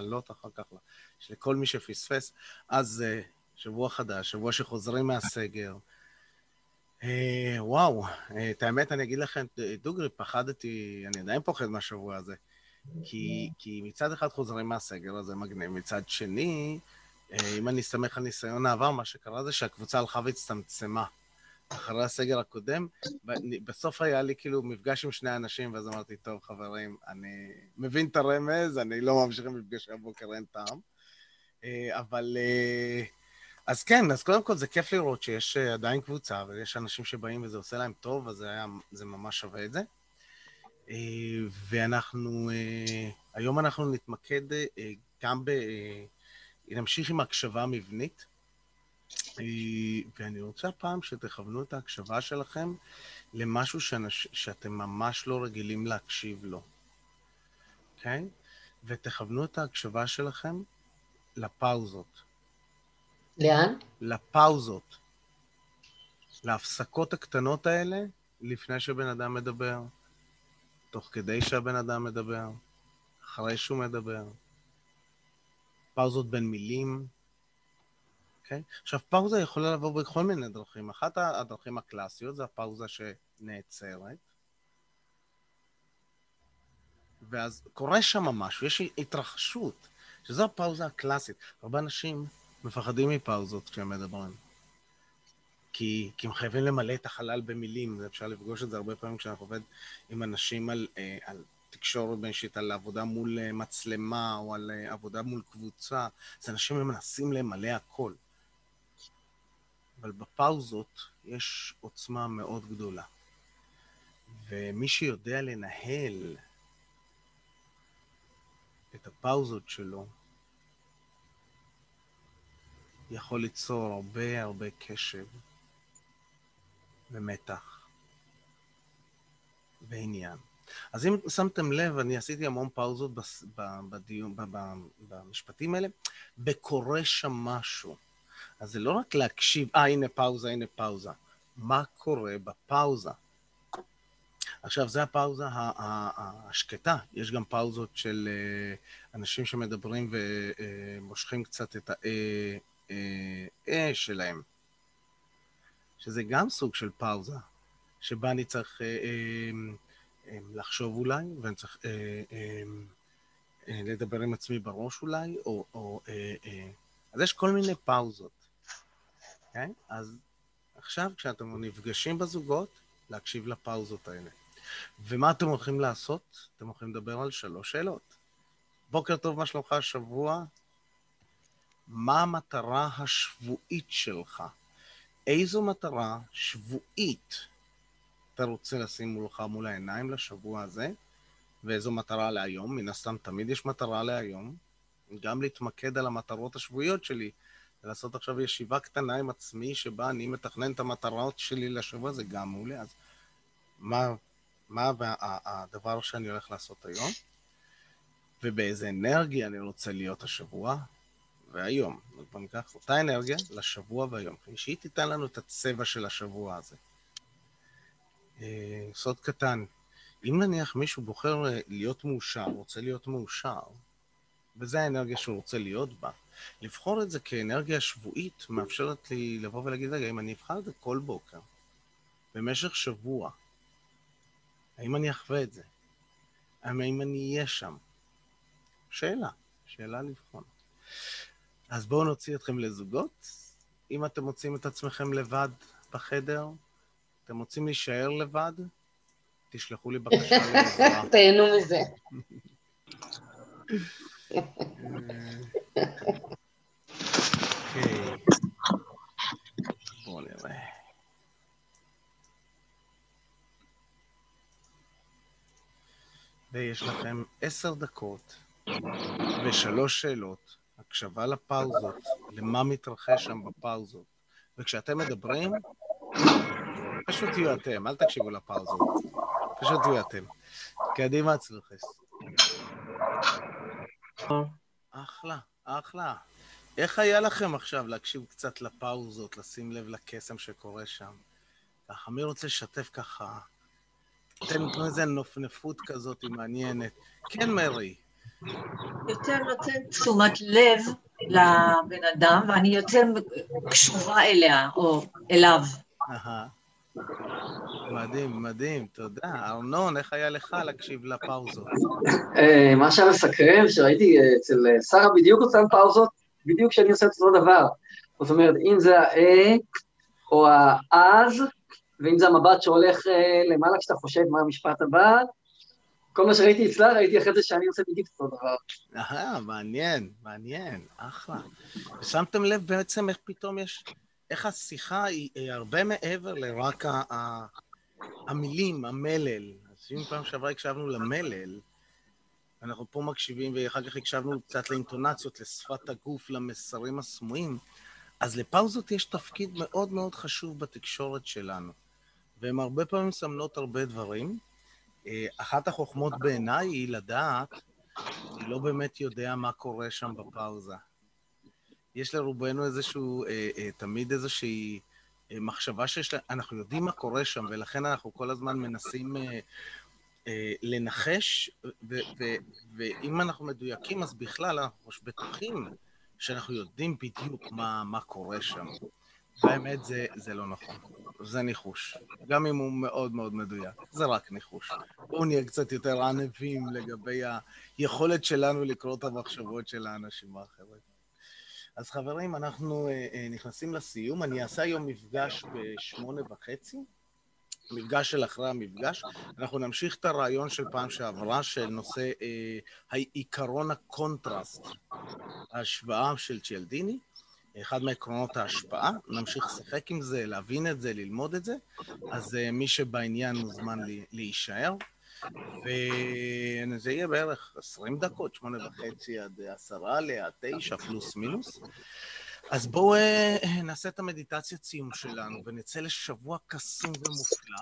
לעלות אחר כך לכל מי שפספס. אז אה, שבוע חדש, שבוע שחוזרים מהסגר. אה, וואו, את האמת, אני אגיד לכם, דוגרי, פחדתי, אני עדיין פוחד מהשבוע הזה. כי, כי מצד אחד חוזרים מהסגר הזה מגניב, מצד שני, אם אני אסתמך על ניסיון העבר, מה שקרה זה שהקבוצה הלכה והצטמצמה. אחרי הסגר הקודם, בסוף היה לי כאילו מפגש עם שני אנשים, ואז אמרתי, טוב, חברים, אני מבין את הרמז, אני לא ממשיך עם מפגשי הבוקר, אין טעם. אה, אבל... אה, אז כן, אז קודם כל זה כיף לראות שיש אה, עדיין קבוצה, ויש אנשים שבאים וזה עושה להם טוב, אז זה, היה, זה ממש שווה את זה. ואנחנו, היום אנחנו נתמקד גם ב... נמשיך עם הקשבה מבנית. ואני רוצה פעם שתכוונו את ההקשבה שלכם למשהו שאנש, שאתם ממש לא רגילים להקשיב לו, אוקיי? Okay? ותכוונו את ההקשבה שלכם לפאוזות. לאן? לפאוזות. להפסקות הקטנות האלה לפני שבן אדם מדבר, תוך כדי שהבן אדם מדבר, אחרי שהוא מדבר. פאוזות בין מילים, אוקיי? Okay? עכשיו, פאוזה יכולה לבוא בכל מיני דרכים. אחת הדרכים הקלאסיות זה הפאוזה שנעצרת, ואז קורה שם משהו, יש התרחשות, שזו הפאוזה הקלאסית. הרבה אנשים מפחדים מפאוזות כשהם מדברים. כי, כי הם חייבים למלא את החלל במילים, אפשר לפגוש את זה הרבה פעמים כשאנחנו עובד עם אנשים על, אה, על תקשורת בין אישית, על עבודה מול אה, מצלמה או על אה, עבודה מול קבוצה, אז אנשים מנסים למלא הכל. אבל בפאוזות יש עוצמה מאוד גדולה. ומי שיודע לנהל את הפאוזות שלו, יכול ליצור הרבה הרבה קשב ומתח ועניין. אז אם שמתם לב, אני עשיתי המון פאוזות בדיון, במשפטים האלה, וקורה שם משהו. אז זה לא רק להקשיב, אה, הנה פאוזה, הנה פאוזה. מה קורה בפאוזה? עכשיו, זו הפאוזה השקטה. יש גם פאוזות של אה, אנשים שמדברים ומושכים קצת את האה שלהם, שזה גם סוג של פאוזה, שבה אני צריך אה, אה, לחשוב אולי, ואני צריך לדבר עם עצמי בראש אולי, או... או אז יש כל מיני פאוזות. כן? אז עכשיו, כשאתם נפגשים בזוגות, להקשיב לפאוזות האלה. ומה אתם הולכים לעשות? אתם הולכים לדבר על שלוש שאלות. בוקר טוב, מה שלומך השבוע? מה המטרה השבועית שלך? איזו מטרה שבועית אתה רוצה לשים מולך מול העיניים לשבוע הזה, ואיזו מטרה להיום? מן הסתם תמיד יש מטרה להיום. גם להתמקד על המטרות השבועיות שלי, ולעשות עכשיו ישיבה קטנה עם עצמי, שבה אני מתכנן את המטרות שלי לשבוע, זה גם מעולה. אז מה, מה הדבר שאני הולך לעשות היום? ובאיזה אנרגיה אני רוצה להיות השבוע והיום. בוא ניקח אותה אנרגיה לשבוע והיום. שהיא תיתן לנו את הצבע של השבוע הזה. אה, סוד קטן, אם נניח מישהו בוחר אה, להיות מאושר, רוצה להיות מאושר, וזו האנרגיה שהוא רוצה להיות בה, לבחור את זה כאנרגיה שבועית מאפשרת לי לבוא ולהגיד, רגע, אם אני אבחר את זה כל בוקר, במשך שבוע, האם אני אחווה את זה? האם אני אהיה שם? שאלה, שאלה לבחון. אז בואו נוציא אתכם לזוגות. אם אתם מוצאים את עצמכם לבד בחדר, אתם רוצים להישאר לבד, תשלחו לי בקשה לעזרה. תהנו מזה. בואו נראה. ויש לכם עשר דקות ושלוש שאלות, הקשבה לפאוזות, למה מתרחש שם בפאוזות. וכשאתם מדברים, פשוט תהיו אתם, אל תקשיבו לפאוזות. פשוט תהיו אתם. קדימה, אצלכם. אחלה, אחלה. איך היה לכם עכשיו להקשיב קצת לפאוזות, לשים לב לקסם שקורה שם? ככה, מי רוצה לשתף ככה? תן איזה נופנפות כזאת מעניינת. כן, מרי, יותר נותן תשומת לב לבן אדם, ואני יותר קשובה אליה, או אליו. מדהים, מדהים, תודה. ארנון, איך היה לך להקשיב לפאוזות? אה, מה שהיה מסקרן, שראיתי אה, אצל אה, שרה בדיוק אותן פאוזות, בדיוק כשאני עושה את אותו דבר. זאת אומרת, אם זה ה-A או ה-אז, ואם זה המבט שהולך למעלה כשאתה חושב מה המשפט הבא, כל מה שראיתי אצלה, ראיתי אחרי זה שאני עושה בדיוק אותו דבר. אהה, מעניין, מעניין, אחלה. ושמתם לב בעצם איך פתאום יש, איך השיחה היא, הרבה מעבר לרק המילים, המלל. אז אם פעם שעברה הקשבנו למלל, אנחנו פה מקשיבים, ואחר כך הקשבנו קצת לאינטונציות, לשפת הגוף, למסרים הסמויים, אז לפאוזות יש תפקיד מאוד מאוד חשוב בתקשורת שלנו. והן הרבה פעמים מסמנות הרבה דברים. אה, אחת החוכמות בעיניי היא לדעת, אני לא באמת יודע מה קורה שם בפאוזה. יש לרובנו איזשהו, אה, אה, תמיד איזושהי מחשבה שיש, לה, אנחנו יודעים מה קורה שם, ולכן אנחנו כל הזמן מנסים אה, אה, לנחש, ו, ו, ואם אנחנו מדויקים, אז בכלל אנחנו בטוחים שאנחנו יודעים בדיוק מה, מה קורה שם. והאמת, זה, זה לא נכון. זה ניחוש. גם אם הוא מאוד מאוד מדויק. זה רק ניחוש. בואו נהיה קצת יותר ענווים לגבי היכולת שלנו לקרוא את המחשבות של האנשים האחרים. אז חברים, אנחנו אה, אה, נכנסים לסיום. אני אעשה היום מפגש בשמונה וחצי. מפגש של אחרי המפגש. אנחנו נמשיך את הרעיון של פעם שעברה, של נושא אה, עיקרון הקונטרסט, ההשוואה של צ'יאלדיני. אחד מעקרונות ההשפעה, נמשיך לשחק עם זה, להבין את זה, ללמוד את זה, אז uh, מי שבעניין מוזמן לי, להישאר. וזה יהיה בערך 20 דקות, שמונה וחצי עד עשרה לעד תשע, פלוס מינוס. אז בואו uh, נעשה את המדיטציית סיום שלנו ונצא לשבוע קסום ומופלא.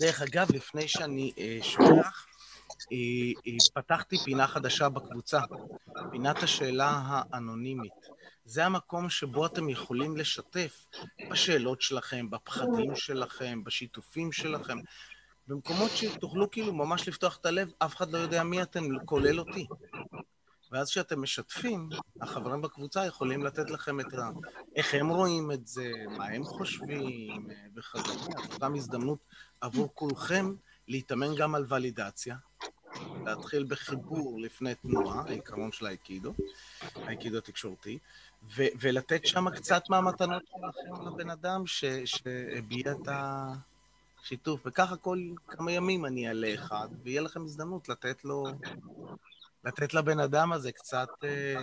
דרך אגב, לפני שאני uh, שולח, uh, פתחתי פינה חדשה בקבוצה, פינת השאלה האנונימית. זה המקום שבו אתם יכולים לשתף בשאלות שלכם, בפחדים שלכם, בשיתופים שלכם, במקומות שתוכלו כאילו ממש לפתוח את הלב, אף אחד לא יודע מי אתם, כולל אותי. ואז כשאתם משתפים, החברים בקבוצה יכולים לתת לכם את ה... איך הם רואים את זה, מה הם חושבים וכדומה. זו גם הזדמנות עבור כולכם להתאמן גם על ולידציה, להתחיל בחיבור לפני תנועה, העיקרון של האיקידו, האיקידו התקשורתי, ו- ולתת שם קצת מהמתנות שלכם לבן אדם שהביע את השיתוף. וככה כל כמה ימים אני אעלה אחד, ויהיה לכם הזדמנות לתת לו, לתת לבן אדם הזה קצת אה,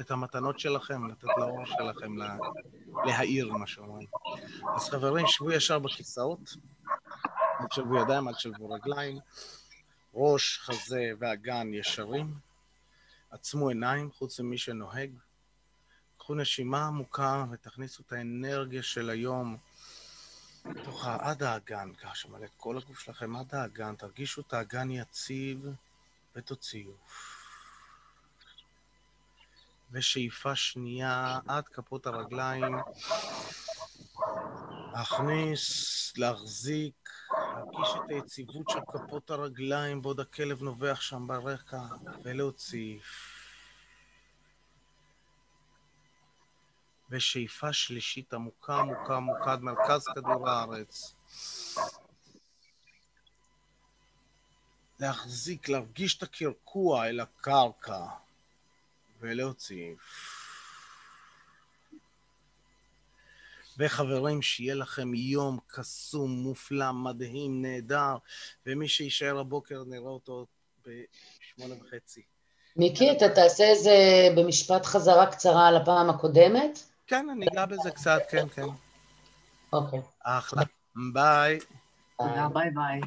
את המתנות שלכם, לתת לאור שלכם לה, להעיר, מה שאומרים. אז חברים, שבו ישר בכיסאות, אל תשלבו ידיים, אל תשלבו רגליים, ראש, חזה ואגן ישרים. עצמו עיניים, חוץ ממי שנוהג. קחו נשימה עמוקה ותכניסו את האנרגיה של היום לתוך עד האגן, ככה שמלא את כל הגוף שלכם עד האגן, תרגישו את האגן יציב ותוציאו. ושאיפה שנייה עד כפות הרגליים, להכניס, להחזיק, להרגיש את היציבות של כפות הרגליים בעוד הכלב נובח שם ברקע, ולהוציא. ושאיפה שלישית עמוקה עמוקה עמוקה עד מרכז כדור הארץ. להחזיק, להרגיש את הקרקוע אל הקרקע, ולהוציא. וחברים, שיהיה לכם יום קסום, מופלא, מדהים, נהדר, ומי שיישאר הבוקר נראה אותו בשמונה וחצי. מיקי, אתה תעשה איזה במשפט חזרה קצרה על הפעם הקודמת? כן, אני אגע בזה קצת, כן, כן. אוקיי. אחלה. ביי. ביי ביי.